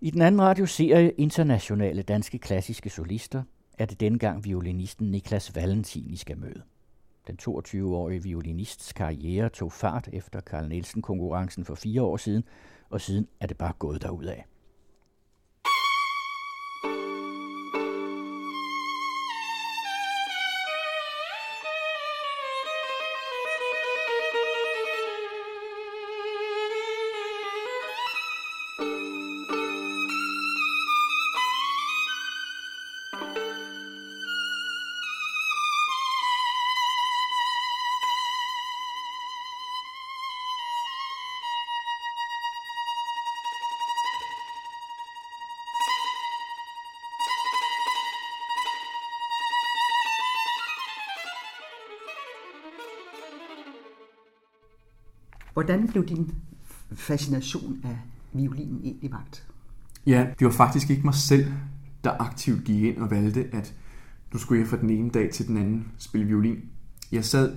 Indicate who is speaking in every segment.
Speaker 1: I den anden radioserie Internationale Danske Klassiske Solister er det dengang gang violinisten Niklas Valentin, I skal møde. Den 22-årige violinists karriere tog fart efter Carl Nielsen-konkurrencen for fire år siden, og siden er det bare gået derudad.
Speaker 2: Hvordan blev din fascination af violinen egentlig vagt?
Speaker 3: Ja, det var faktisk ikke mig selv, der aktivt gik ind og valgte, at nu skulle jeg fra den ene dag til den anden spille violin. Jeg sad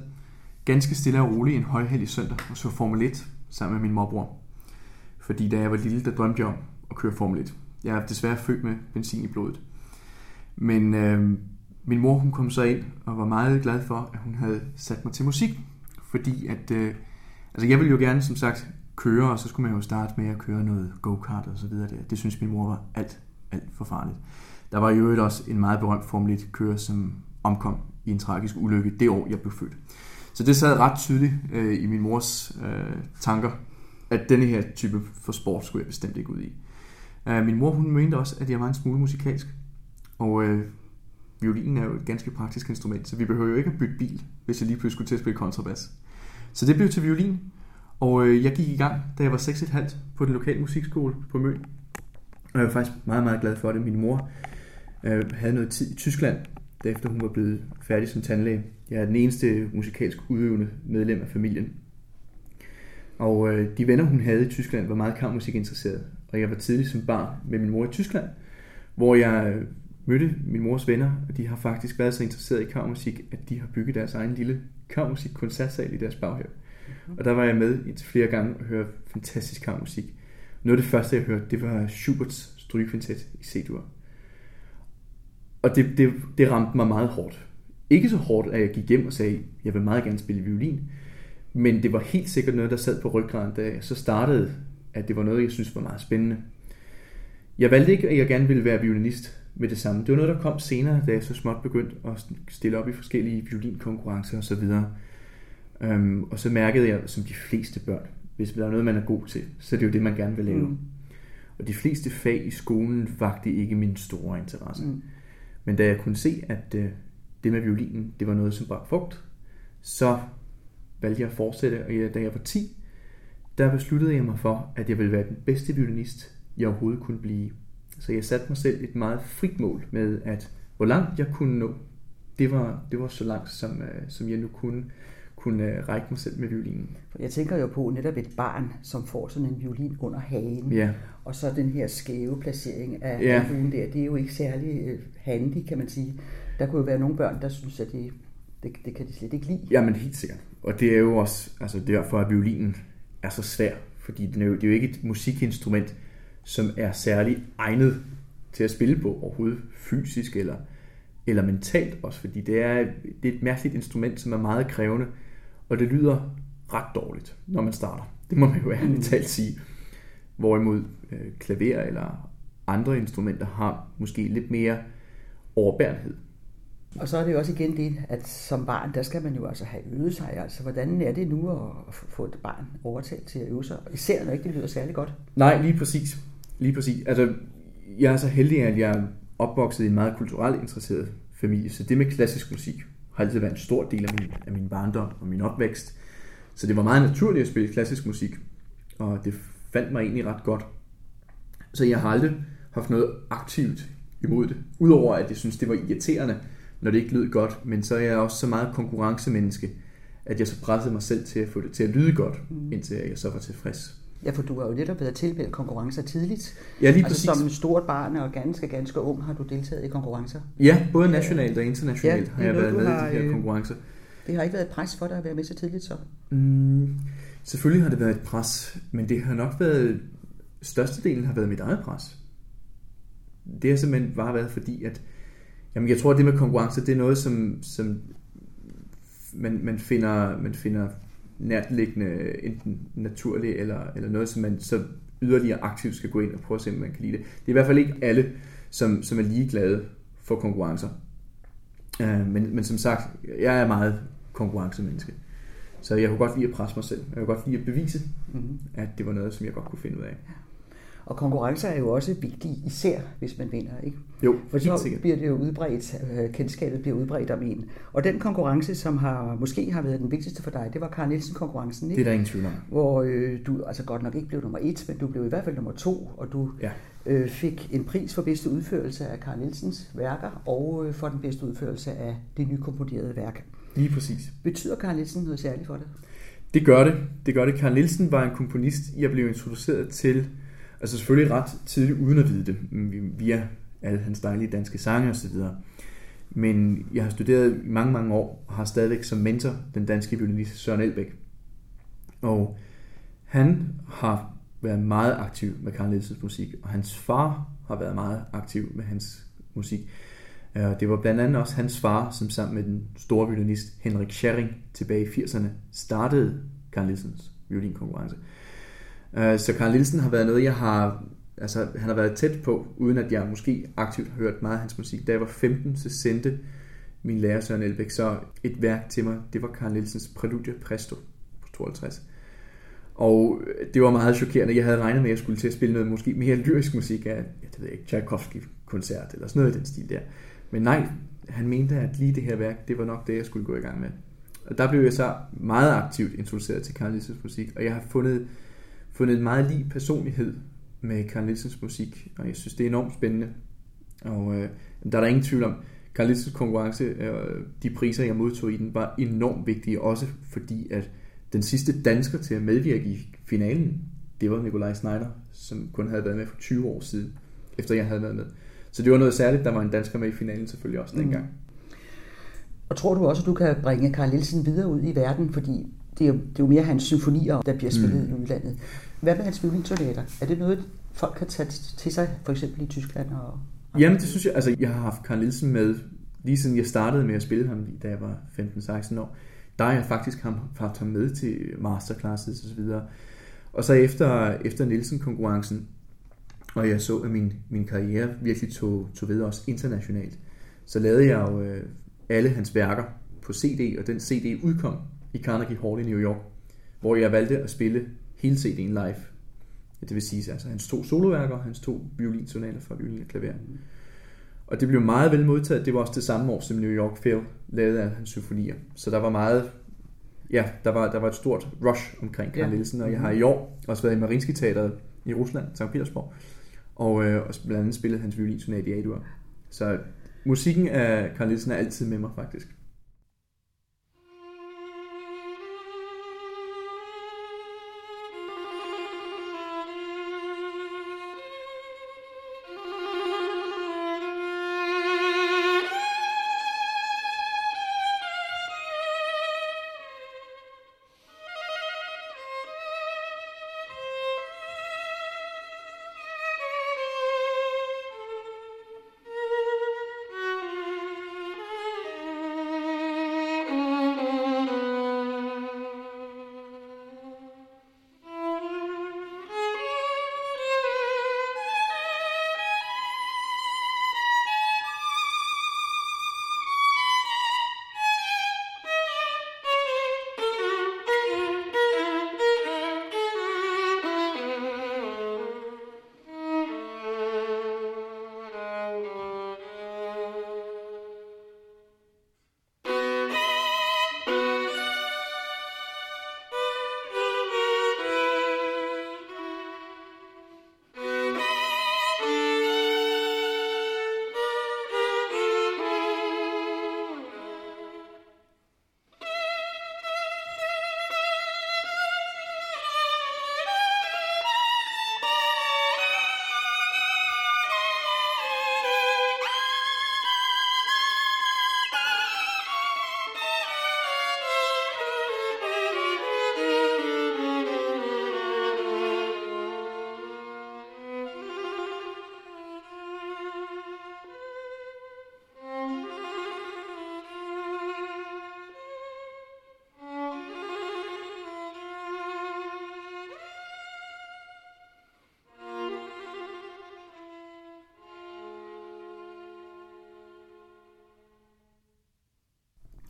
Speaker 3: ganske stille og roligt en højhellig søndag og så Formel 1 sammen med min morbror. Fordi da jeg var lille, der drømte jeg om at køre Formel 1. Jeg er desværre født med benzin i blodet. Men øh, min mor hun kom så ind og var meget glad for, at hun havde sat mig til musik. Fordi at øh, Altså jeg ville jo gerne, som sagt, køre, og så skulle man jo starte med at køre noget go-kart og så videre. Det, det synes min mor var alt, alt for farligt. Der var jo også en meget berømt Formel 1 kører, som omkom i en tragisk ulykke det år, jeg blev født. Så det sad ret tydeligt øh, i min mors øh, tanker, at denne her type for sport skulle jeg bestemt ikke ud i. Øh, min mor hun mente også, at jeg var en smule musikalsk. Og øh, violinen er jo et ganske praktisk instrument, så vi behøver jo ikke at bytte bil, hvis jeg lige pludselig skulle til at spille kontrabas. Så det blev til violin, og øh, jeg gik i gang, da jeg var 6,5 på den lokale musikskole på Møn. Og jeg var faktisk meget, meget glad for det. Min mor øh, havde noget tid i Tyskland, da efter hun var blevet færdig som tandlæge. Jeg er den eneste musikalsk udøvende medlem af familien. Og øh, de venner, hun havde i Tyskland, var meget kammermusik interesseret. Og jeg var tidlig som barn med min mor i Tyskland, hvor jeg øh, mødte min mors venner, og de har faktisk været så interesseret i kammermusik, at de har bygget deres egen lille kammermusik koncertsal i deres baghave. Og der var jeg med indtil flere gange og hørte fantastisk kammermusik. Noget af det første, jeg hørte, det var Schuberts strygekvintet i C-dur. Og det, det, det ramte mig meget hårdt. Ikke så hårdt, at jeg gik hjem og sagde, jeg vil meget gerne spille violin. Men det var helt sikkert noget, der sad på ryggraden, da jeg så startede, at det var noget, jeg synes var meget spændende. Jeg valgte ikke, at jeg gerne ville være violinist med det samme. Det var noget, der kom senere, da jeg så småt begyndte at stille op i forskellige violinkonkurrencer osv. Um, og så mærkede jeg, som de fleste børn, hvis der er noget, man er god til, så er det jo det, man gerne vil lave. Mm. Og de fleste fag i skolen vagte ikke min store interesse. Mm. Men da jeg kunne se, at uh, det med violinen, det var noget, som bare frugt, så valgte jeg at fortsætte, og jeg, da jeg var 10, der besluttede jeg mig for, at jeg ville være den bedste violinist, jeg overhovedet kunne blive. Så jeg satte mig selv et meget frit mål med, at hvor langt jeg kunne nå, det var, det var så langt, som, uh, som jeg nu kunne, kunne uh, række mig selv med violinen.
Speaker 2: Jeg tænker jo på netop et barn, som får sådan en violin under hagen,
Speaker 3: ja.
Speaker 2: og så den her skæve placering af
Speaker 3: Ja.
Speaker 2: albuen der, det er jo ikke særlig øh, handy, kan man sige. Der kunne jo være nogle børn, der synes, at det, det, det kan de slet ikke lide.
Speaker 3: Jamen helt sikkert. Og det er jo også altså derfor, at violinen er så svær. Fordi den er jo, det er jo ikke et musikinstrument, som er særlig egnet til at spille på overhovedet fysisk eller, eller mentalt også. Fordi det er, det er et mærkeligt instrument, som er meget krævende, og det lyder ret dårligt, når man starter. Det må man jo ærligt talt sige. Hvorimod øh, klaver eller andre instrumenter har måske lidt mere overbærenhed.
Speaker 2: Og så er det jo også igen det, at som barn, der skal man jo altså have øvet sig. Altså, hvordan er det nu at få et barn overtalt til at øve sig? Især når ikke det lyder særlig godt.
Speaker 3: Nej, lige præcis. Lige præcis. Altså, jeg er så heldig, at jeg er opvokset i en meget kulturelt interesseret familie, så det med klassisk musik har altid været en stor del af min, af min barndom og min opvækst. Så det var meget naturligt at spille klassisk musik, og det fandt mig egentlig ret godt. Så jeg har aldrig haft noget aktivt imod det, udover at jeg synes, det var irriterende, når det ikke lød godt, men så er jeg også så meget konkurrencemenneske, at jeg så pressede mig selv til at få det til at lyde godt, mm. indtil jeg så var tilfreds.
Speaker 2: Ja, for du har jo netop været tilmeldt konkurrencer tidligt.
Speaker 3: Ja, lige
Speaker 2: altså
Speaker 3: præcis.
Speaker 2: som stort barn og ganske, ganske ung har du deltaget i konkurrencer.
Speaker 3: Ja, både nationalt og internationalt
Speaker 2: Ja,
Speaker 3: har jeg været med
Speaker 2: du
Speaker 3: i de her
Speaker 2: har, øh,
Speaker 3: konkurrencer.
Speaker 2: Det har ikke været et pres for dig at være med så tidligt så.
Speaker 3: Mm, selvfølgelig har det været et pres, men det har nok været, størstedelen har været mit eget pres. det har simpelthen bare været fordi, at jamen, jeg tror, at det med konkurrence, det er noget, som, som man, man, finder, man finder nærtliggende, enten naturligt, eller, eller noget, som man så yderligere aktivt skal gå ind og prøve at se, om man kan lide det. Det er i hvert fald ikke alle, som, som er ligeglade for konkurrencer. Uh, men, men som sagt, jeg er meget konkurrencemenneske. Så jeg kunne godt lide at presse mig selv. Jeg kunne godt lide at bevise, mm-hmm. at det var noget, som jeg godt kunne finde ud af.
Speaker 2: Og konkurrencer er jo også vigtige, især hvis man vinder, ikke?
Speaker 3: Jo,
Speaker 2: For så bliver det jo udbredt, øh, kendskabet bliver udbredt om en. Og den konkurrence, som har måske har været den vigtigste for dig, det var Karl Nielsen-konkurrencen, ikke?
Speaker 3: Det er der ingen tvivl om.
Speaker 2: Hvor øh, du altså godt nok ikke blev nummer et, men du blev i hvert fald nummer to, og du ja. øh, fik en pris for bedste udførelse af Karl Nielsens værker, og øh, for den bedste udførelse af det nykomponerede værk.
Speaker 3: Lige præcis.
Speaker 2: Betyder Karl Nielsen noget særligt for dig?
Speaker 3: Det gør det. Det gør det. Karl Nielsen var en komponist, jeg blev introduceret til Altså selvfølgelig ret tidligt uden at vide det, mm, via alle hans dejlige danske sange osv. Men jeg har studeret i mange, mange år, og har stadigvæk som mentor den danske violinist Søren Elbæk. Og han har været meget aktiv med Carl Nielsens musik, og hans far har været meget aktiv med hans musik. Øh, det var blandt andet også hans far, som sammen med den store violinist Henrik Schering tilbage i 80'erne startede Carl Nielsens violinkonkurrence. Øh, så Carl Nielsen har været noget, jeg har... Altså, han har været tæt på, uden at jeg måske aktivt har hørt meget af hans musik. Da jeg var 15, så sendte min lærer Søren Elbæk så et værk til mig. Det var Carl Nielsens Preludia Presto på 52. Og øh, det var meget chokerende. Jeg havde regnet med, at jeg skulle til at spille noget måske mere lyrisk musik af, jeg ved ikke, Tchaikovsky-koncert eller sådan noget i den stil der. Men nej, han mente, at lige det her værk, det var nok det, jeg skulle gå i gang med. Og der blev jeg så meget aktivt introduceret til Carl Nielsens musik, og jeg har fundet fundet en meget lige personlighed med Carl Nielsens musik, og jeg synes, det er enormt spændende. Og øh, der er der ingen tvivl om, Carl Nielsens konkurrence, øh, de priser, jeg modtog i den, var enormt vigtige, også fordi, at den sidste dansker til at medvirke i finalen, det var Nikolaj Schneider, som kun havde været med for 20 år siden, efter jeg havde været med. Så det var noget særligt, der var en dansker med i finalen selvfølgelig også dengang. Mm.
Speaker 2: Og tror du også, at du kan bringe Carl Nielsen videre ud i verden, fordi det er jo, det er jo mere hans symfonier, der bliver spillet mm. i udlandet. Hvad med hans violinsonater? Er det noget, folk kan tage til sig, for eksempel i Tyskland? Og,
Speaker 3: Jamen, det synes jeg. Altså, jeg har haft Carl Nielsen med, lige siden jeg startede med at spille ham, da jeg var 15-16 år. Der har jeg faktisk haft ham med til masterclasses og så videre. Og så efter, efter Nielsen-konkurrencen, og jeg så, at min, min karriere virkelig tog, tog ved også internationalt, så lavede jeg jo øh, alle hans værker på CD, og den CD udkom i Carnegie Hall i New York, hvor jeg valgte at spille hele CD'en live. Det vil sige, altså hans to soloværker og hans to violinsonater for violin og klaver. Og det blev meget vel modtaget. Det var også det samme år, som New York Phil lavede af hans symfonier. Så der var meget, ja, der var, der var et stort rush omkring Carl ja. Nielsen, og jeg har i år også været i Marinsky Teateret i Rusland, St. Petersborg, og, øh, og blandt andet spillet hans violinsonat i A-dur. Så musikken af Carl Nielsen er altid med mig, faktisk.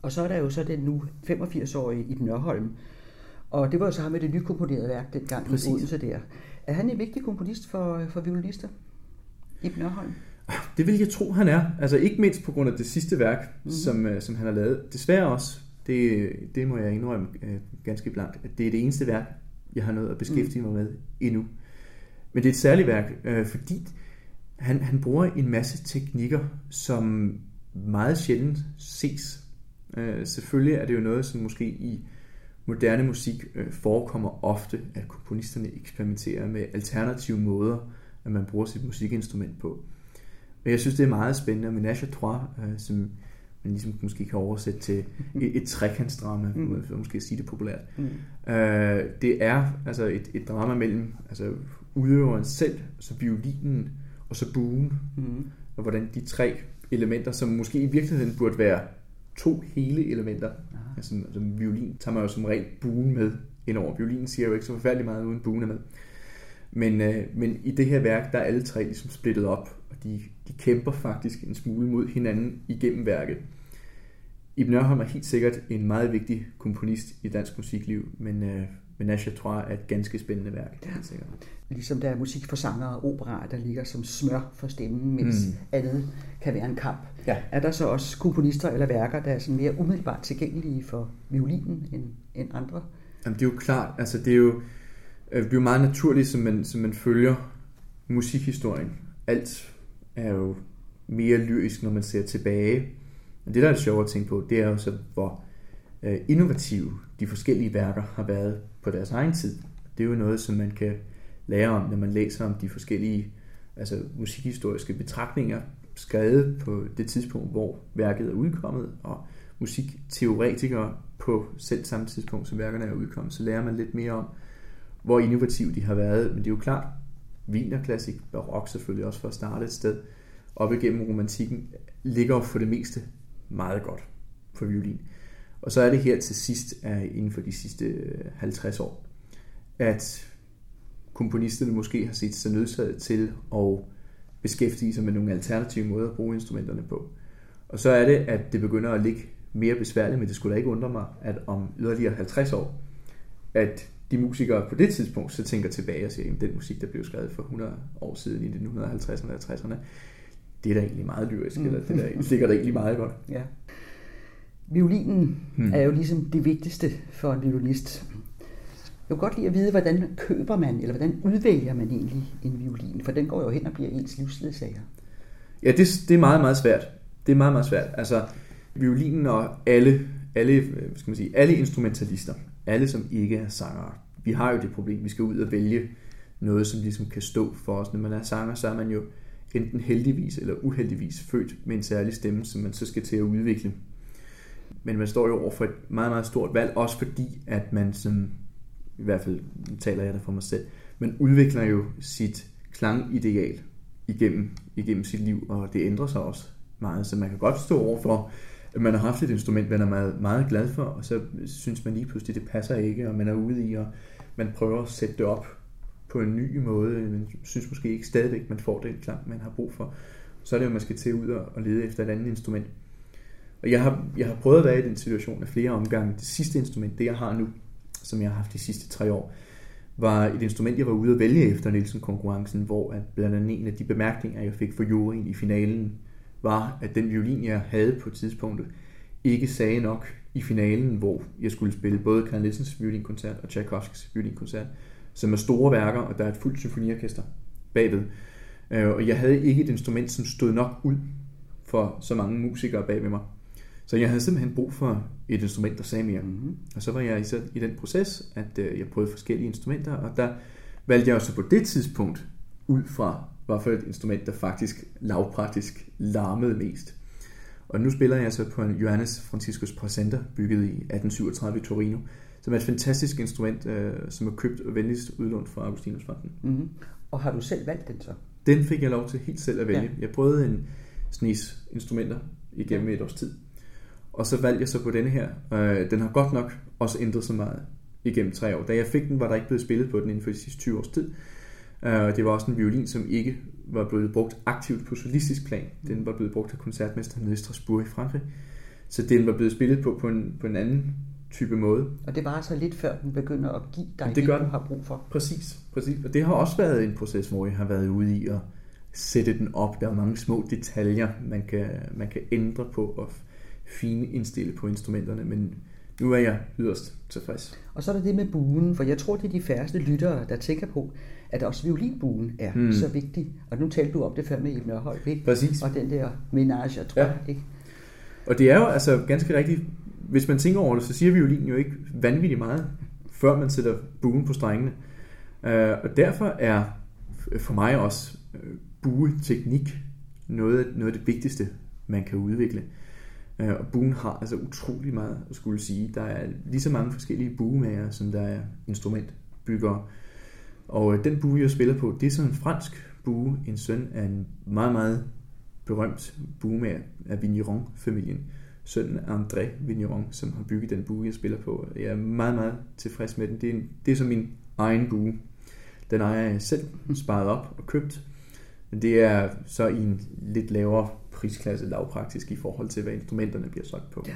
Speaker 2: Og så er der jo så den nu 85-årige i Nørholm. Og det var jo så ham med det nykomponerede værk dengang Præcis. i Odense der. Er han en vigtig komponist for, for violinister? i Nørholm?
Speaker 3: Det vil jeg tro, han er. Altså ikke mindst på grund af det sidste værk, mm-hmm. som, øh, som han har lavet. Desværre også, det, det må jeg indrømme uh, ganske blankt, at det er det eneste værk, jeg har nået at beskæftige mm. mig med endnu. Men det er et særligt værk, uh, fordi han, han bruger en masse teknikker, som meget sjældent ses. Uh, selvfølgelig er det jo noget, som måske i moderne musik uh, forekommer ofte, at komponisterne eksperimenterer med alternative måder at man bruger sit musikinstrument på. Men jeg synes, det er meget spændende, med Menage à Trois, øh, som man ligesom måske kan oversætte til et, et trekantsdrama, mm. for måske at sige det populært. Mm. Øh, det er altså et, et drama mellem altså, udøveren selv, så violinen og så buen, mm. og hvordan de tre elementer, som måske i virkeligheden burde være to hele elementer, altså, altså violin tager man jo som regel buen med indover. Violinen siger jo ikke så forfærdeligt meget uden buen er med. Men, øh, men i det her værk, der er alle tre ligesom splittet op, og de, de kæmper faktisk en smule mod hinanden igennem værket. Ibn Nørholm er helt sikkert en meget vigtig komponist i dansk musikliv, men øh, Menage Trois er et ganske spændende værk, det er helt sikkert.
Speaker 2: Ligesom der er musik for sanger og opera, der ligger som smør for stemmen, mens mm. andet kan være en kamp. Ja. Er der så også komponister eller værker, der er sådan mere umiddelbart tilgængelige for violinen end, end andre?
Speaker 3: Jamen, det er jo klart, altså det er jo, Øh, det bliver meget naturligt, som man, som man følger musikhistorien. Alt er jo mere lyrisk, når man ser tilbage. Men det, der er det sjovt at tænke på, det er jo så, hvor øh, innovative de forskellige værker har været på deres egen tid. Det er jo noget, som man kan lære om, når man læser om de forskellige altså musikhistoriske betragtninger, skrevet på det tidspunkt, hvor værket er udkommet, og musikteoretikere på selv samme tidspunkt, som værkerne er udkommet, så lærer man lidt mere om, hvor innovative de har været. Men det er jo klart, Wiener barok selvfølgelig også for at starte et sted, op igennem romantikken, ligger for det meste meget godt for violin. Og så er det her til sidst, inden for de sidste øh, 50 år, at komponisterne måske har set sig nødsaget til at beskæftige sig med nogle alternative måder at bruge instrumenterne på. Og så er det, at det begynder at ligge mere besværligt, men det skulle da ikke undre mig, at om yderligere 50 år, at de musikere på det tidspunkt så tænker tilbage og siger, at den musik, der blev skrevet for 100 år siden i 1950'erne og 60'erne, det er da egentlig meget lyrisk, mm. eller det der, ligger da egentlig meget godt.
Speaker 2: Ja. Violinen hmm. er jo ligesom det vigtigste for en violinist. Jeg kunne godt lide at vide, hvordan køber man, eller hvordan udvælger man egentlig en violin, for den går jo hen og bliver ens livsledsager.
Speaker 3: Ja, det, det er meget, meget svært. Det er meget, meget svært. Altså, violinen og alle, alle, skal man sige, alle instrumentalister alle som ikke er sangere. Vi har jo det problem, vi skal ud og vælge noget, som ligesom kan stå for os. Når man er sanger, så er man jo enten heldigvis eller uheldigvis født med en særlig stemme, som man så skal til at udvikle. Men man står jo over for et meget, meget stort valg, også fordi, at man som, i hvert fald taler jeg der for mig selv, man udvikler jo sit klangideal igennem, igennem sit liv, og det ændrer sig også meget, så man kan godt stå over for man har haft et instrument, man er meget, meget glad for, og så synes man lige pludselig, det passer ikke, og man er ude i, og man prøver at sætte det op på en ny måde, øh, men synes måske ikke stadigvæk, man får den klang, man har brug for. Så er det jo, man skal til ud og lede efter et andet instrument. Og jeg har, jeg har prøvet at være i den situation af flere omgange. Det sidste instrument, det jeg har nu, som jeg har haft de sidste tre år, var et instrument, jeg var ude at vælge efter Nielsen-konkurrencen, hvor at blandt andet en af de bemærkninger, jeg fik for juryen i finalen, var, at den violin, jeg havde på tidspunktet, ikke sagde nok i finalen, hvor jeg skulle spille både Karl Nielsens violinkoncert og Tchaikovskis violinkoncert, som er store værker, og der er et fuldt symfoniorkester bagved. Øh, og jeg havde ikke et instrument, som stod nok ud for så mange musikere bagved mig. Så jeg havde simpelthen brug for et instrument, der sagde mere. Mm-hmm. Og så var jeg i, i den proces, at øh, jeg prøvede forskellige instrumenter, og der valgte jeg også på det tidspunkt ud fra var for et instrument, der faktisk lavpraktisk larmede mest. Og nu spiller jeg så på en Johannes Franciscus Presenter, bygget i 1837 i Torino, som er et fantastisk instrument, øh, som er købt og venligst udlånt fra Augustinusfonden.
Speaker 2: Mm-hmm. Og har du selv valgt den så?
Speaker 3: Den fik jeg lov til helt selv at vælge. Ja. Jeg prøvede en snis instrumenter igennem ja. et års tid. Og så valgte jeg så på denne her. Øh, den har godt nok også ændret sig meget igennem tre år. Da jeg fik den, var der ikke blevet spillet på den inden for de sidste 20 års tid. Uh, det var også en violin, som ikke var blevet brugt aktivt på solistisk plan. Den var blevet brugt af koncertmesteren nede i Strasbourg i Frankrig. så den var blevet spillet på på en, på en anden type måde.
Speaker 2: Og det var altså lidt før den begynder at give dig
Speaker 3: det,
Speaker 2: det,
Speaker 3: gør
Speaker 2: du
Speaker 3: den.
Speaker 2: har brug for.
Speaker 3: Præcis, præcis. Og det har også været en proces, hvor jeg har været ude i at sætte den op. Der er mange små detaljer, man kan, man kan ændre på og fine indstille på instrumenterne, men nu er jeg yderst tilfreds.
Speaker 2: Og så er der det med buen, for jeg tror, det er de færreste lyttere, der tænker på, at også violinbuen er hmm. så vigtig. Og nu talte du om det før med Ibn Nørholm, ikke?
Speaker 3: Præcis.
Speaker 2: Og den der menage, tror
Speaker 3: Ja.
Speaker 2: ikke?
Speaker 3: Og det er jo altså ganske rigtigt, hvis man tænker over det, så siger violinen jo ikke vanvittigt meget, før man sætter buen på strengene. Øh, og derfor er for mig også øh, bueteknik noget, noget af det vigtigste, man kan udvikle. Øh, Og buen har altså utrolig meget at skulle sige. Der er lige så mange forskellige buemager, som der er instrumentbyggere. Og øh, den bue, jeg spiller på, det er sådan en fransk bue, en søn af en meget, meget berømt buemager af Vigneron-familien. Sønnen André Vigneron, som har bygget den bue, jeg spiller på. Jeg er meget, meget tilfreds med den. Det er, en, det er som min egen bue. Den har jeg selv sparet op og købt. Men det er så i en lidt lavere prisklasse lavpraktisk i forhold til, hvad instrumenterne bliver solgt på.
Speaker 2: Ja.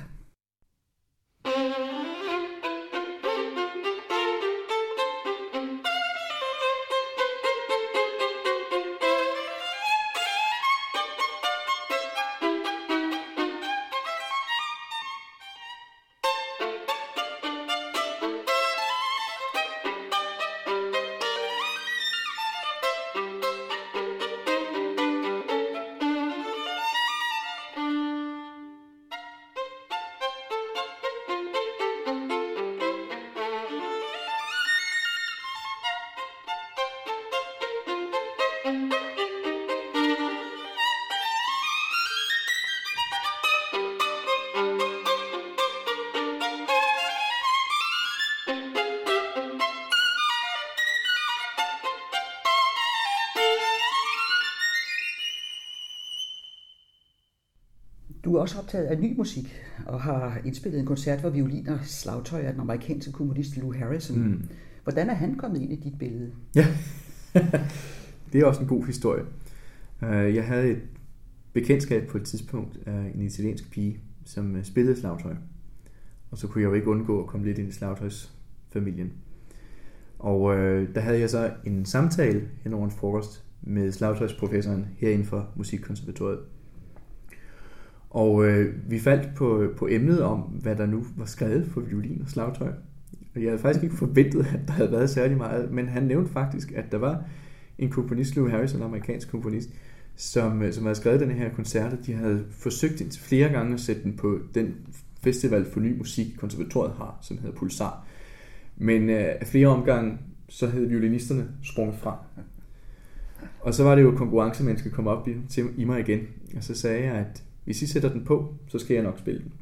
Speaker 2: Optaget af ny musik, og har indspillet en koncert for violin og slagtøj af den amerikanske komponist Lou Harrison. Mm. Hvordan er han kommet ind i dit billede?
Speaker 3: Ja, det er også en god historie. Øh, Jeg havde et bekendtskab på et tidspunkt af en italiensk pige, som øh, spillede slagtøj. Og så kunne jeg jo ikke undgå at komme lidt ind i slagtøjsfamilien. Og øh, der havde jeg så en samtale hen over en frokost med slagtøjsprofessoren herinde for Musikkonservatoriet. Og øh, vi faldt på, på emnet om, hvad der nu var skrevet for violin og slagtøj. Og jeg havde faktisk ikke forventet, at der havde været særlig meget, men han nævnte faktisk, at der var en komponist, Lou Harrison, en amerikansk komponist, som, øh, som havde skrevet den her koncert, og de havde forsøgt indtil flere gange at sætte den på den festival for ny musik, konservatoriet har, som hedder Pulsar. Men øh, af flere omgange, så havde violinisterne sprunget fra. Og så var det jo konkurrence, man skulle komme op i, til, i mig igen. Og så sagde jeg, at hvis I sætter den på, så skal jeg nok spille den.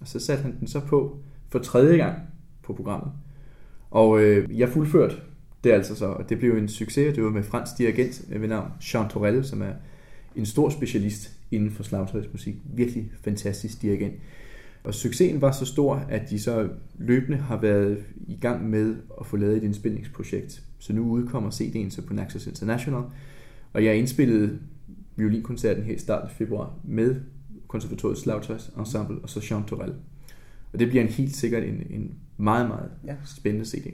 Speaker 3: Og så satte han den så på for tredje gang på programmet. Og øh, jeg fuldførte det altså så, og det blev en succes. Det var med fransk dirigent ved navn Jean Torel, som er en stor specialist inden for slagtøjsmusik. Virkelig fantastisk dirigent. Og succesen var så stor, at de så løbende har været i gang med at få lavet et indspilningsprojekt. Så nu udkommer CD'en så på Naxos International, og jeg indspillede violinkoncerten her i starten af februar med konservatoriets slagtøjsensemble og så Jean Torel. Og det bliver en helt sikkert en, en meget, meget
Speaker 2: Ja.
Speaker 3: spændende CD.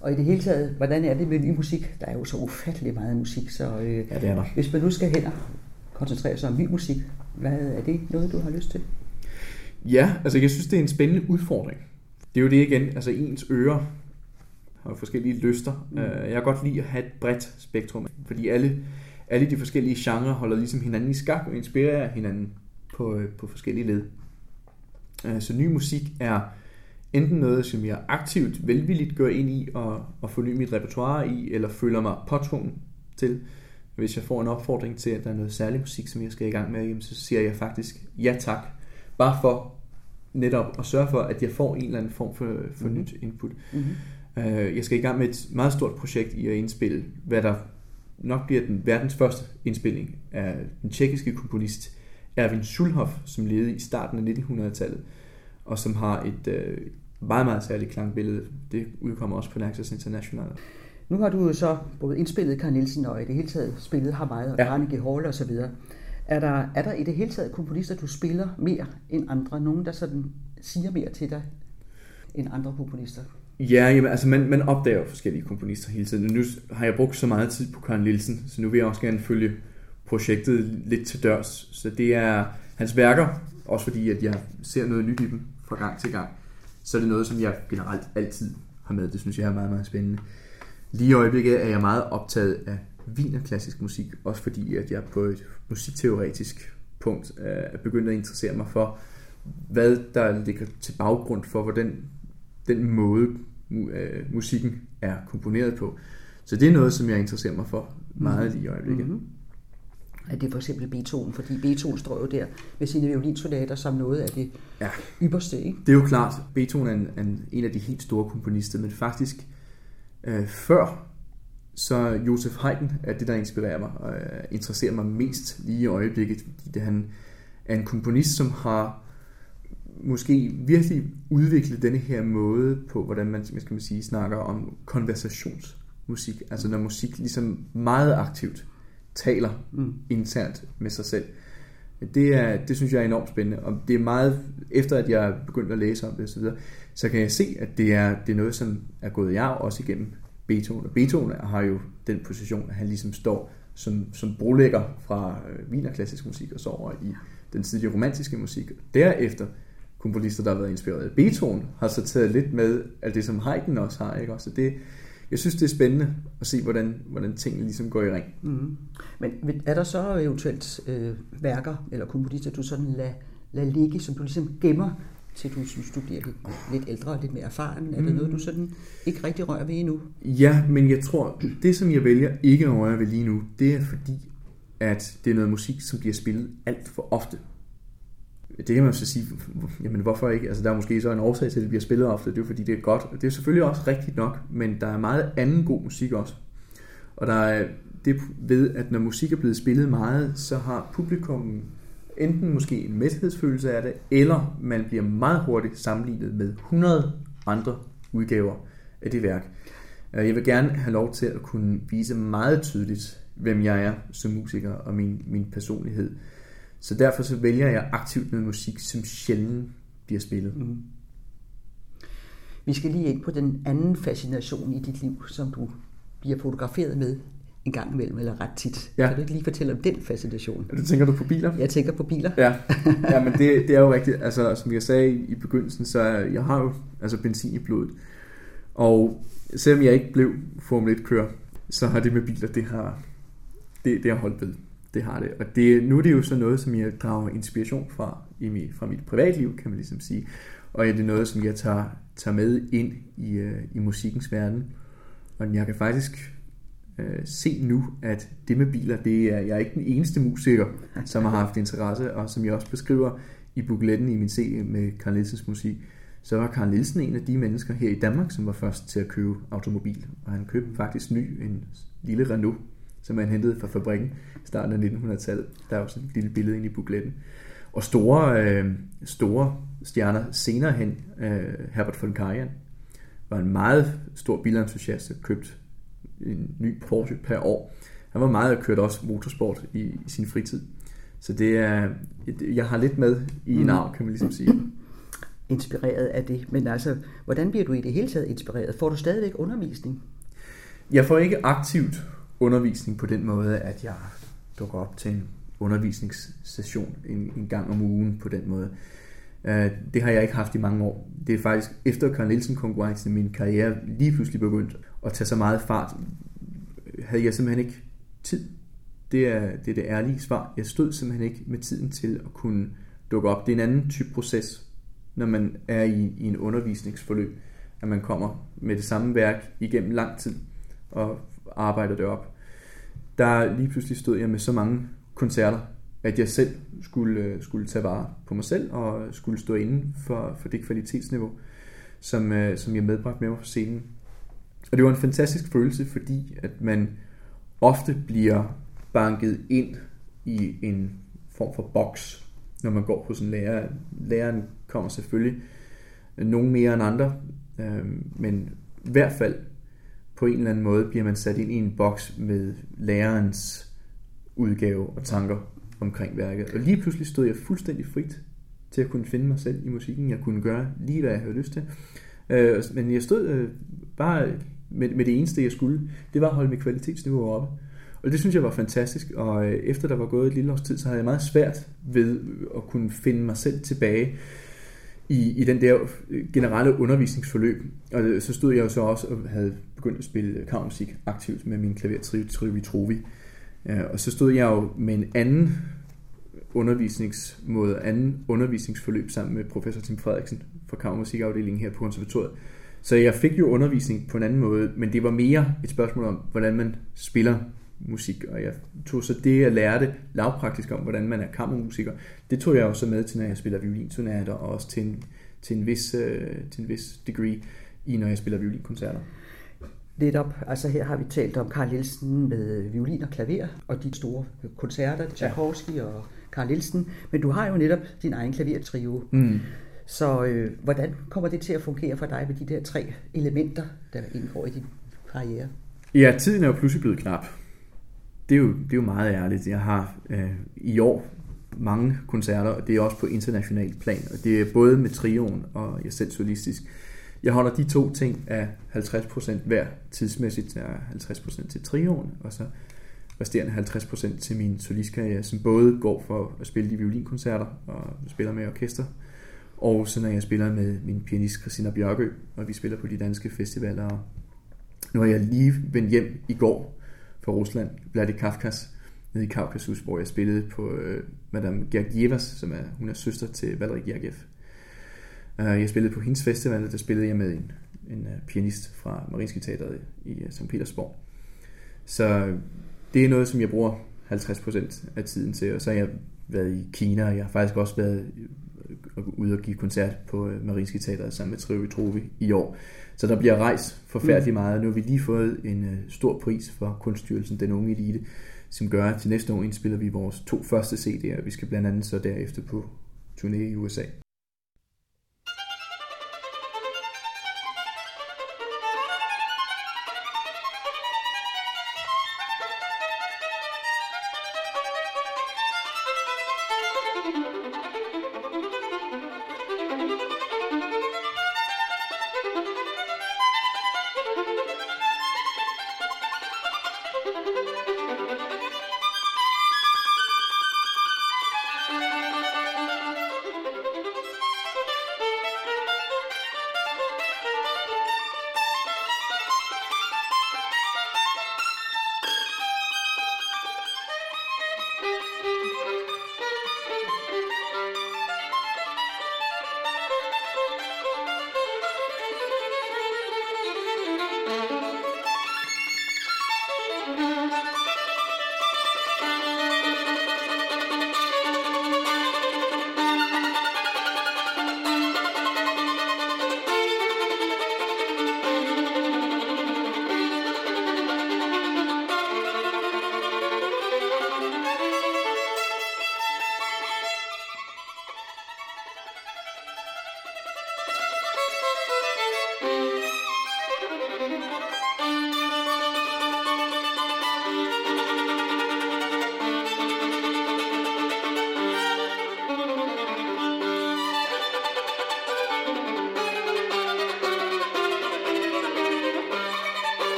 Speaker 2: Og i det hele taget, hvordan er det med ny musik? Der er jo så ufattelig meget musik, så øh,
Speaker 3: Ja, det er der.
Speaker 2: hvis man nu skal hen og koncentrere sig om ny musik, hvad er det noget, du har lyst til?
Speaker 3: Ja, altså jeg synes, det er en spændende udfordring. Det er jo det igen, altså ens ører har forskellige lyster. Mm. Jeg kan godt lide at have et bredt spektrum, fordi alle, alle de forskellige genrer holder ligesom hinanden i skak og inspirerer hinanden på, øh, på forskellige led. Øh, Så ny musik er enten noget, som jeg aktivt velvilligt går ind i og, og forny mit repertoire i, eller føler mig påtvunget til. Hvis jeg får en opfordring til, at der er noget særlig musik, som jeg skal i gang med, jamen, så siger jeg faktisk ja tak. Bare for netop at sørge for, at jeg får en eller anden form for, for nyt input.
Speaker 2: Mm-hmm.
Speaker 3: Jeg skal i gang med et meget stort projekt i at indspille, hvad der nok bliver den verdens første indspilning af den tjekkiske komponist Erwin Schulhoff, som levede i starten af 1900-tallet, og som har et øh, meget, meget særligt klangbillede. Det udkommer også på Naxos International.
Speaker 2: Nu har du jo så både indspillet Carl Nielsen og i det hele taget spillet har meget, og
Speaker 3: Ja.
Speaker 2: ja. Carnegie Hall og så videre. Er der, er der i det hele taget komponister, du spiller mere end andre? Nogen, der sådan siger mere til dig end andre komponister?
Speaker 3: Ja, jamen, altså man, man opdager forskellige komponister hele tiden. Nu har jeg brugt så meget tid på Karen Nielsen, så nu vil jeg også gerne følge projektet lidt til dørs. Så det er hans værker, også fordi at jeg ser noget nyt i dem fra gang til gang. Så er det noget, som jeg generelt altid har med. Det synes jeg er meget, meget spændende. Lige i øjeblikket er jeg meget optaget af klassisk musik, også fordi at jeg på et musikteoretisk punkt er begyndt at interessere mig for, hvad der ligger til baggrund for, hvordan den måde øh, musikken er komponeret på. Så det er noget, som jeg interesserer mig for meget lige i øjeblikket. Mm-hmm.
Speaker 2: Er det for eksempel Beethoven? Fordi Beethoven står jo der med sine violinsonater som noget af det ja. ypperste. Ikke?
Speaker 3: Det er jo klart, Beethoven er en, en, en af de helt store komponister, men faktisk øh, før så Josef Haydn er det, der inspirerer mig og øh, interesserer mig mest lige i øjeblikket, fordi det, han er en komponist, som har måske virkelig udviklet denne her måde på, hvordan man, skal man sige, snakker om konversationsmusik. Altså når musik ligesom meget aktivt taler mm. internt med sig selv. Det, er, det synes jeg er enormt spændende, og det er meget, efter at jeg er begyndt at læse om det osv., så, så kan jeg se, at det er, det er noget, som er gået jeg også igennem Beethoven. Og Beethoven har jo den position, at han ligesom står som, som brolægger fra øh, wienerklassisk musik og så over i den tidlige romantiske musik. Derefter komponister, der har været inspireret af Beethoven, har så taget lidt med alt det, som Haydn også har. Ikke? Så det, jeg synes, det er spændende at se, hvordan, hvordan tingene ligesom går i ring.
Speaker 2: Mm. Men er der så eventuelt øh, værker eller komponister, du sådan lader, lader ligge, som du ligesom gemmer til du synes, du bliver lidt, lidt ældre og lidt mere erfaren? Er det noget, du mm. sådan ikke rigtig rører ved endnu?
Speaker 3: Ja, men jeg tror, det som jeg vælger ikke at røre ved lige nu, det er fordi, at det er noget musik, som bliver spillet alt for ofte. Det kan man så sige, jamen hvorfor ikke? Altså der er måske så en årsag til, at det bliver spillet ofte, det er fordi det er godt. Det er selvfølgelig også rigtigt nok, men der er meget anden god musik også. Og der er det ved, at når musik er blevet spillet meget, så har publikum enten måske en mæthedsfølelse af det, eller man bliver meget hurtigt sammenlignet med 100 andre udgaver af det værk. Jeg vil gerne have lov til at kunne vise meget tydeligt, hvem jeg er som musiker og min, min personlighed. Så derfor så vælger jeg aktivt noget musik, som sjældent bliver spillet. Mm.
Speaker 2: Vi skal lige ind på den anden fascination i dit liv, som du bliver fotograferet med en gang imellem, eller ret tit. Ja. Kan du ikke lige fortælle om den fascination?
Speaker 3: Du tænker du på biler?
Speaker 2: Jeg tænker på biler.
Speaker 3: Ja, ja men det, det er jo rigtigt. Altså, som jeg sagde i, begyndelsen, så jeg har jo altså benzin i blodet. Og selvom jeg ikke blev Formel 1-kører, så har det med biler, det har, det, det har holdt ved. Det har det. Og det, nu er det jo så noget, som jeg drager inspiration fra, i mit, fra mit privatliv, kan man ligesom sige. Og det er noget, som jeg tager, tager med ind i, øh, i musikkens verden. Og jeg kan faktisk øh, se nu, at det med biler, det er, jeg er ikke den eneste musiker, som har haft interesse, og som jeg også beskriver i bukletten i min serie med Carl Nielsens musik, så var Carl Nielsen en af de mennesker her i Danmark, som var først til at købe automobil. Og han købte faktisk ny en lille Renault, som han hentede fra fabrikken i starten af 1900-tallet. Der er også et lille billede inde i bukletten. Og store, øh, store stjerner senere hen, øh, Herbert von Karajan, var en meget stor bilentusiast, købte en ny Porsche per år. Han var meget kørt også motorsport i, i sin fritid. Så det er, jeg har lidt med i en mm. arv, kan man ligesom sige.
Speaker 2: Inspireret af det. Men altså, hvordan bliver du i det hele taget inspireret? Får du stadigvæk undervisning?
Speaker 3: Jeg får ikke aktivt undervisning på den måde, at jeg dukker op til en undervisningssession en, en gang om ugen på den måde. Øh, det har jeg ikke haft i mange år. Det er faktisk efter Carl Nielsen konkurrencen min karriere lige pludselig begyndt at tage så meget fart, havde jeg simpelthen ikke tid. Det er, det er det ærlige svar. Jeg stod simpelthen ikke med tiden til at kunne dukke op. Det er en anden type proces, når man er i, i en undervisningsforløb, at man kommer med det samme værk igennem lang tid og arbejdede det op. Der lige pludselig stod jeg med så mange koncerter, at jeg selv skulle, øh, skulle tage vare på mig selv og skulle stå inden for, for det kvalitetsniveau, som, øh, som jeg medbragte med mig på scenen. Og det var en fantastisk følelse, fordi at man ofte bliver banket ind i en form for boks, når man går hos en lærer. Læreren kommer selvfølgelig nogen mere end andre, øh, men i hvert fald på en eller anden måde bliver man sat ind i en boks med lærerens udgave og tanker omkring værket. Og lige pludselig stod jeg fuldstændig frit til at kunne finde mig selv i musikken. Jeg kunne gøre lige, hvad jeg havde lyst til. Øh, men jeg stod øh, bare med, med det eneste, jeg skulle. Det var at holde mit kvalitetsniveau oppe. Og det synes jeg var fantastisk, og øh, efter der var gået et lille års tid, så havde jeg meget svært ved at kunne finde mig selv tilbage i, i den der øh, generelle undervisningsforløb. Og øh, så stod jeg jo så også og havde begyndt at spille kammermusik aktivt med min klaver Trivi Trovi. Øh, og så stod jeg jo med en anden undervisningsmåde, anden undervisningsforløb sammen med professor Tim Frederiksen fra kammermusikafdelingen her på konservatoriet. Så jeg fik jo undervisning på en anden måde, men det var mere et spørgsmål om, hvordan man spiller musik, og jeg tog så det, jeg lærte lavpraktisk om, hvordan man er kammermusiker, det tog jeg også med til, når jeg spiller violinsonater, og også til en, til en, vis, uh, til en vis degree, i når jeg spiller violinkoncerter.
Speaker 2: Netop, altså her har vi talt om Karl Nielsen med violin og klaver, og de store koncerter, Tchaikovsky ja. og Karl Nielsen, men du har jo netop din egen klavertrio. Mm. Så øh, hvordan kommer det til at fungere for dig med de der tre elementer, der indgår i din karriere?
Speaker 3: Ja, tiden er jo pludselig blevet knap. Det er jo, det er jo meget ærligt. Jeg har øh, i år mange koncerter, og det er også på international plan. Og det er både med trioen og jeg selv solistisk. Jeg holder de to ting af 50% hver tidsmæssigt. Jeg er 50% til trioen, og så resterende 50% til min solistkarriere, som både går for at spille de violinkoncerter og spiller med orkester, og så når jeg spiller med min pianist Christina Bjørkø, og vi spiller på de danske festivaler. Nu har jeg lige vendt hjem i går fra Rusland, Vladi Kafkas, nede i Kaukasus, hvor jeg spillede på øh, Madame Gergievas, som er, hun er søster til Valery Gergiev. Øh, jeg spillede på hendes festival, der spillede jeg med en, en uh, pianist fra Marinske Teater i øh, uh, St. Petersborg. Så øh, det er noget, som jeg bruger 50% af tiden til, og så har jeg været i Kina, og jeg har faktisk også været ude og give koncert på Marinske Teater sammen med Trivi Trovi i år. Så der bliver rejst forfærdeligt mm. meget. Nu har vi lige fået en uh, stor pris for kunststyrelsen, Den Unge Elite, som gør, at til næste år indspiller vi vores to første CD'er. Vi skal blandt andet så derefter på turné i USA.
Speaker 2: thank you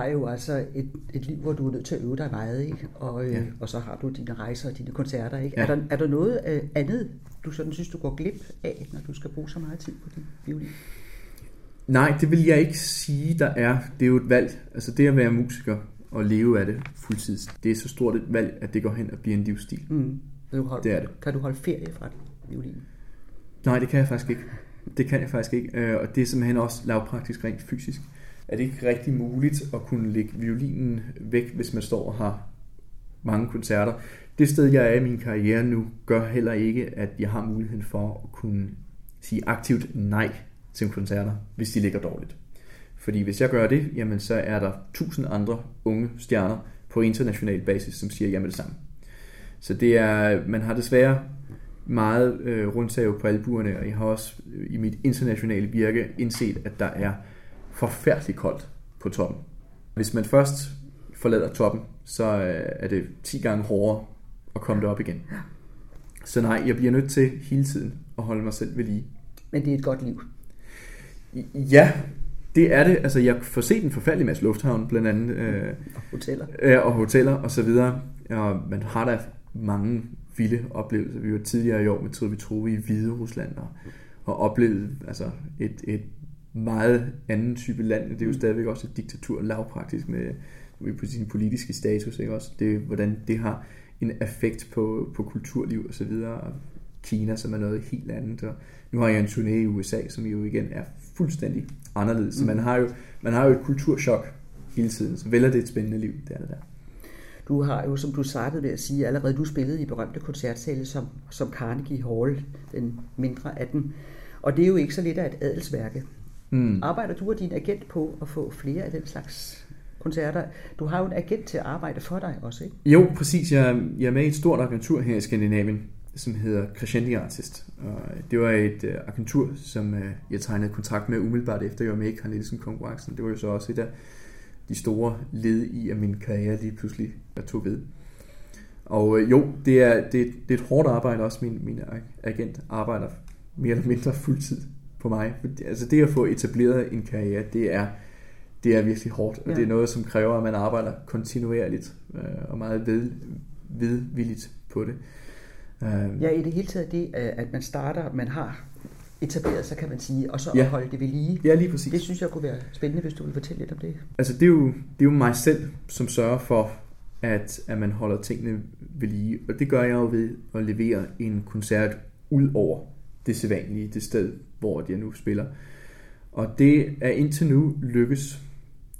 Speaker 2: har jo altså et, et liv, hvor du er nødt til at øve dig meget, ikke? Og, øh, ja. og så har du dine rejser og dine koncerter. Ikke? Ja. Er, der, er der noget øh, andet, du sådan synes, du går glip af, når du skal bruge så meget tid på din violin?
Speaker 3: Nej, det vil jeg ikke sige, der er. Det er jo et valg. Altså det at være musiker og leve af det fuldtids, det er så stort et valg, at det går hen og bliver en livsstil. Mm.
Speaker 2: Du holde, det er det. Kan du holde ferie fra violin?
Speaker 3: Nej, det kan jeg faktisk ikke. Det kan jeg faktisk ikke. Øh, og det er simpelthen også lavpraktisk rent fysisk er det ikke rigtig muligt at kunne lægge violinen væk, hvis man står og har mange koncerter. Det sted, jeg er i min karriere nu, gør heller ikke, at jeg har muligheden for at kunne sige aktivt nej til koncerter, hvis de ligger dårligt. Fordi hvis jeg gør det, jamen så er der tusind andre unge stjerner på international basis, som siger jamen det samme. Så det er, man har desværre meget øh, rundsav på albuerne, og jeg har også øh, i mit internationale virke indset, at der er forfærdeligt koldt på toppen. Hvis man først forlader toppen, så øh, er det 10 gange hårdere at komme derop igen. Så nej, jeg bliver nødt til hele tiden at holde mig selv ved lige.
Speaker 2: Men det er et godt liv.
Speaker 3: Ja, det er det. Altså, jeg får set en forfærdelig masse lufthavn, blandt andet. Øh,
Speaker 2: og hoteller.
Speaker 3: Øh, og hoteller og så videre. Og man har da mange vilde oplevelser. Vi var tidligere i år med Trivi Trovi i Hvide Rusland og, og oplevede altså et, et meget anden type land. Det er jo stadigvæk også et diktatur, lavpraktisk med på sin politiske status, ikke også? Det, hvordan det har en effekt på, på kulturliv og så videre. Og Kina, som er noget helt andet. Og nu har jeg en turné i USA, som jo igen er fuldstændig anderledes. Så man har jo, man har jo et kulturschok hele tiden. Så vel er det et spændende liv, det er det der.
Speaker 2: Du har jo, som du startede med at sige, allerede du spillede i berømte koncertsale som, som Carnegie Hall, den mindre af dem. Og det er jo ikke så lidt af et adelsværke. Mm. Arbejder du og din agent på at få flere af den slags koncerter? Du har jo en agent til at arbejde for dig også, ikke?
Speaker 3: Jo, præcis. Jeg, jeg er med i et stort agentur her i Skandinavien, som hedder Crescendi Artist. Og det var et uh, agentur, som uh, jeg tegnede kontrakt med umiddelbart efter jeg var med i Carl Nielsen konkurrencen. Det var jo så også et af de store led i, at min karriere lige pludselig tog ved. Og uh, jo, det er, det, det er et hårdt arbejde også. Min, min agent arbejder mere eller mindre fuldtid på mig. Altså det at få etableret en karriere, det er, det er virkelig hårdt, og ja. det er noget, som kræver, at man arbejder kontinuerligt øh, og meget ved, vedvilligt på det.
Speaker 2: Øh. Ja, i det hele taget det, øh, at man starter, man har etableret sig, kan man sige, og så ja. holde det ved lige.
Speaker 3: Ja, lige præcis.
Speaker 2: Det synes jeg kunne være spændende, hvis du vil fortælle lidt om det.
Speaker 3: Altså, det er jo, det er jo mig selv, som sørger for, at, at man holder tingene ved lige. Og det gør jeg jo ved at levere en koncert ud over det sædvanlige, det sted, hvor jeg nu spiller. Og det er indtil nu lykkes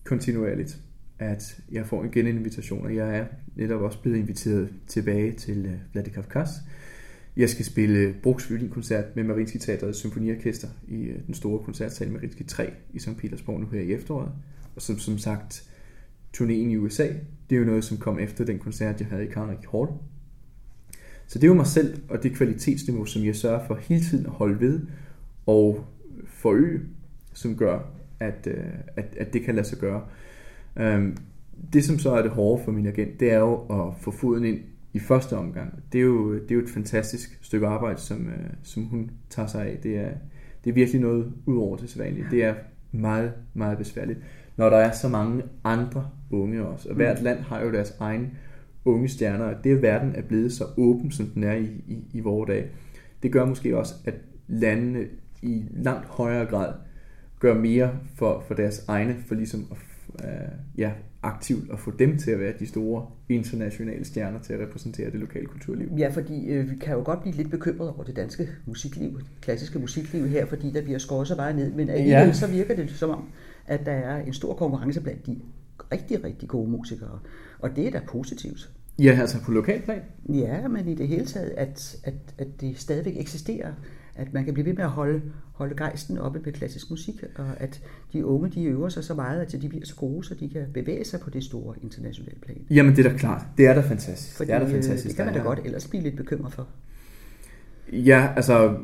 Speaker 3: kontinuerligt, at jeg får igen en invitation, og jeg er netop også blevet inviteret tilbage til øh, Vladikavkaz. Jeg skal spille Brugs koncert med Marinski Teaterets Symfoniorkester i øh, den store koncertsal Marinski 3 i St. Petersborg nu her i efteråret. Og som, som sagt, turnéen i USA, det er jo noget, som kom efter den koncert, jeg havde i Carnegie Hall. Så det er jo mig selv og det kvalitetsniveau, som jeg sørger for hele tiden at holde ved og forøge, som gør, at, øh, at, at det kan lade sig gøre. Øhm, det, som så er det hårde for min agent, det er jo at få foden ind i første omgang. Det er jo, det er jo et fantastisk stykke arbejde, som, øh, som hun tager sig af. Det er, det er virkelig noget ud over det sædvanlige. Det er meget, meget besværligt, når der er så mange andre unge også. Og hvert mm. land har jo deres egen unge stjerner, og det, at verden er blevet så åben, som den er i, i, i vores dag, det gør måske også, at landene i langt højere grad gør mere for, for deres egne, for ligesom at uh, ja, aktivt at få dem til at være de store internationale stjerner til at repræsentere det lokale kulturliv.
Speaker 2: Ja, fordi øh, vi kan jo godt blive lidt bekymrede over det danske musikliv, det klassiske musikliv her, fordi der bliver skåret så meget ned, men alligevel ja. så virker det som om, at der er en stor konkurrence blandt de rigtig, rigtig gode musikere, og det er da positivt.
Speaker 3: Ja, altså på lokalplan?
Speaker 2: Ja, men i det hele taget, at, at, at det stadigvæk eksisterer at man kan blive ved med at holde, holde gejsten oppe med klassisk musik, og at de unge de øver sig så meget, at de bliver så gode, så de kan bevæge sig på det store internationale plan.
Speaker 3: Jamen det er da klart. Det er da fantastisk.
Speaker 2: Fordi,
Speaker 3: det er
Speaker 2: da
Speaker 3: fantastisk.
Speaker 2: Det kan man da godt ellers blive lidt bekymret for.
Speaker 3: Ja, altså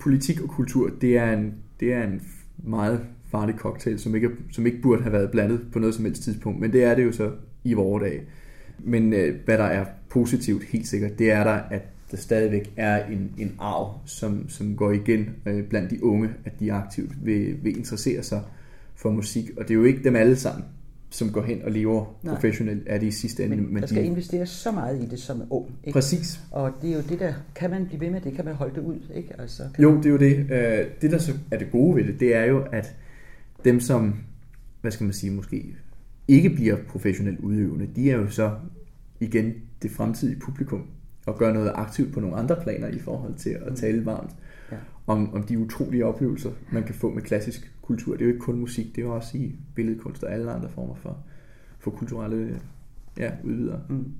Speaker 3: politik og kultur, det er en, det er en meget farlig cocktail, som ikke, som ikke burde have været blandet på noget som helst tidspunkt, men det er det jo så i vores dag. Men øh, hvad der er positivt helt sikkert, det er der, at der stadigvæk er en, en arv, som, som går igen øh, blandt de unge, at de aktivt vil, vil interessere sig for musik. Og det er jo ikke dem alle sammen, som går hen og lever Nej. professionelt, er det i sidste ende.
Speaker 2: Men, men der skal de... investeres så meget i det som ung.
Speaker 3: Ikke? Præcis.
Speaker 2: Og det er jo det der, kan man blive ved med det, kan man holde det ud. Ikke? Altså,
Speaker 3: kan jo, det er jo det. Øh, det der så er det gode ved det, det er jo, at dem som, hvad skal man sige, måske ikke bliver professionelt udøvende, de er jo så igen det fremtidige publikum, og gøre noget aktivt på nogle andre planer i forhold til at mm. tale varmt ja. om, om de utrolige oplevelser, man kan få med klassisk kultur. Det er jo ikke kun musik, det er jo også i billedkunst og alle andre former for, for kulturelle ja, udvider. Mm.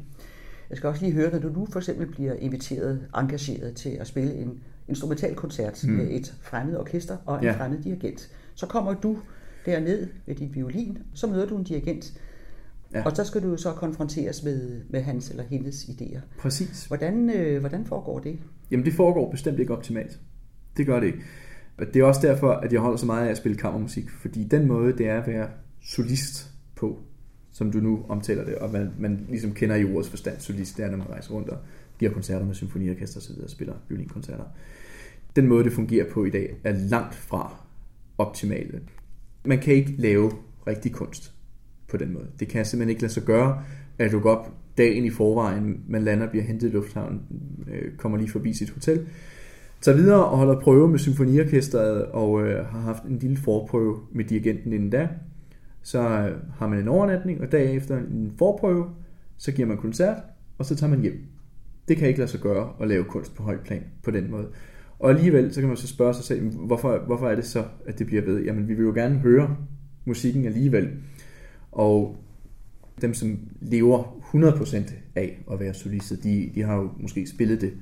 Speaker 2: Jeg skal også lige høre, når du nu for eksempel bliver inviteret, engageret til at spille en instrumentalkoncert mm. med et fremmed orkester og en ja. fremmed dirigent, så kommer du derned med dit violin, så møder du en dirigent, ja. og så skal du så konfronteres med, med hans eller hendes idéer.
Speaker 3: Præcis.
Speaker 2: Hvordan, øh, hvordan foregår det?
Speaker 3: Jamen det foregår bestemt ikke optimalt. Det gør det ikke. Og det er også derfor, at jeg holder så meget af at spille kammermusik, fordi den måde, det er at være solist på, som du nu omtaler det, og man, man ligesom kender i ordets forstand solist, det er, når man rejser rundt og giver koncerter med symfoniorkester osv. og spiller violinkoncerter. Den måde, det fungerer på i dag, er langt fra optimale. Man kan ikke lave rigtig kunst på den måde. Det kan simpelthen ikke lade sig gøre, at du går op dagen i forvejen, man lander, bliver hentet i lufthavnen, øh, kommer lige forbi sit hotel, tager videre og holder prøve med symfoniorkestret og øh, har haft en lille forprøve med dirigenten inden da. Så øh, har man en overnatning, og dagen efter en forprøve, så giver man koncert, og så tager man hjem. Det kan ikke lade sig gøre at lave kunst på højt plan på den måde. Og alligevel, så kan man så spørge sig selv, hvorfor, hvorfor er det så, at det bliver ved? Jamen, vi vil jo gerne høre musikken alligevel. Og dem, som lever 100% af at være solister, de, de har jo måske spillet det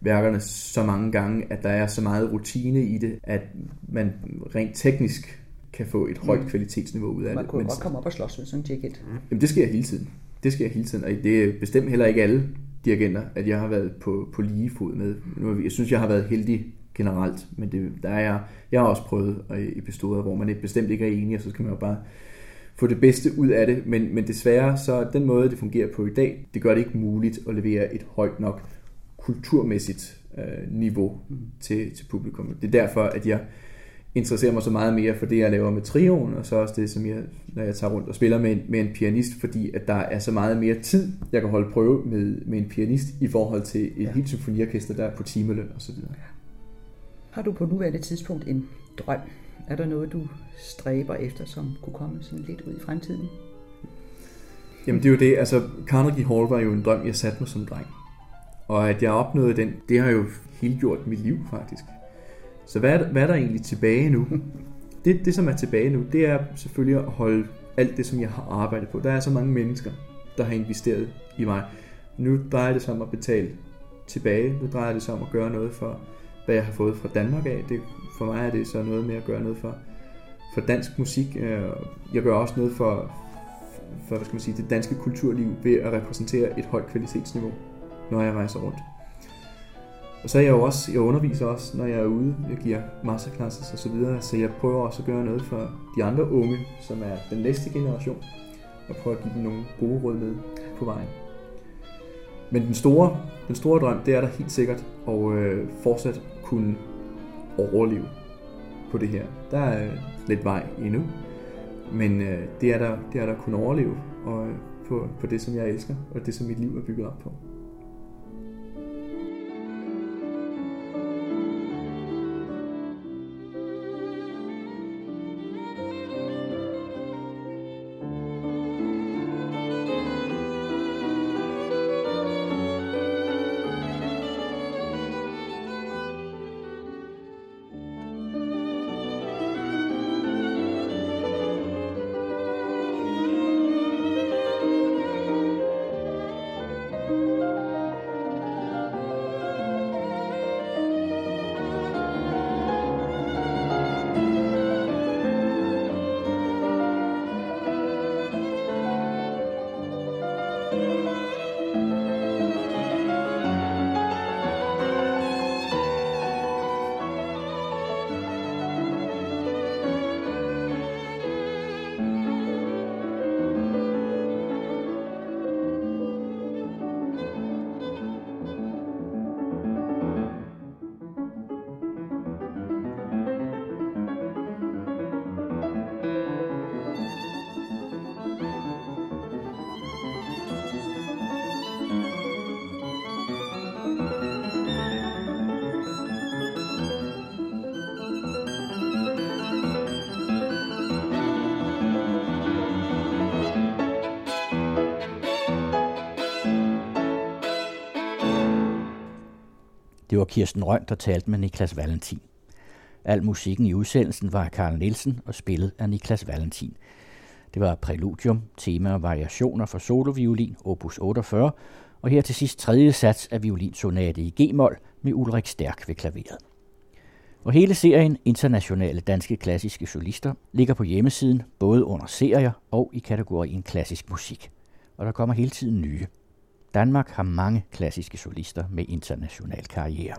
Speaker 3: værkerne så mange gange, at der er så meget rutine i det, at man rent teknisk kan få et højt mm. kvalitetsniveau ud af
Speaker 2: man
Speaker 3: det.
Speaker 2: Man kunne godt komme op og slås med sådan en jacket.
Speaker 3: Jamen det sker hele tiden. Det sker hele tiden, og det er bestemt heller ikke alle dirigenter, at jeg har været på, på lige fod med. Nu, jeg synes, jeg har været heldig generelt, men det, der er jeg, jeg har også prøvet episoder, hvor man bestemt ikke er enig, og så skal man jo bare få det bedste ud af det, men, men desværre så den måde, det fungerer på i dag, det gør det ikke muligt at levere et højt nok kulturmæssigt øh, niveau mm. til, til publikum. Det er derfor, at jeg interesserer mig så meget mere for det, jeg laver med trioen, og så også det, som jeg, når jeg tager rundt og spiller med en, med en pianist, fordi at der er så meget mere tid, jeg kan holde prøve med, med en pianist, i forhold til et ja. helt symfoniorkester, der er på timeløn osv. Ja.
Speaker 2: Har du på nuværende tidspunkt en drøm? Er der noget, du stræber efter, som kunne komme sådan lidt ud i fremtiden?
Speaker 3: Jamen det er jo det, altså Carnegie Hall var jo en drøm, jeg satte mig som dreng. Og at jeg opnåede den, det har jo helt gjort mit liv faktisk. Så hvad er, der, hvad er der egentlig tilbage nu? Det, det, som er tilbage nu, det er selvfølgelig at holde alt det, som jeg har arbejdet på. Der er så mange mennesker, der har investeret i mig. Nu drejer det sig om at betale tilbage. Nu drejer det sig om at gøre noget for, hvad jeg har fået fra Danmark af. Det, for mig er det så noget med at gøre noget for, for dansk musik. Øh, jeg gør også noget for, for hvad skal man sige, det danske kulturliv ved at repræsentere et højt kvalitetsniveau, når jeg rejser rundt. Og så er jeg jo også, jeg underviser også, når jeg er ude, jeg giver masterclasses og så videre, så jeg prøver også at gøre noget for de andre unge, som er den næste generation, og prøve at give dem nogle gode råd med på vejen. Men den store, den store drøm, det er der helt sikkert at øh, fortsat kunne overleve på det her. Der er lidt vej endnu, men øh, det, er der, det er der at kunne overleve og, øh, på, på det, som jeg elsker, og det, som mit liv er bygget op på.
Speaker 1: Det var Kirsten Røn, der talte med Niklas Valentin. Al musikken i udsendelsen var af Karl Nielsen og spillet af Niklas Valentin. Det var Præludium, tema og variationer for soloviolin, opus 48, og her til sidst tredje sats af violinsonate i G-mol med Ulrik Stærk ved klaveret. Og hele serien Internationale Danske Klassiske Solister ligger på hjemmesiden både under serier og i kategorien klassisk musik. Og der kommer hele tiden nye. Danmark har mange klassiske solister med international karriere.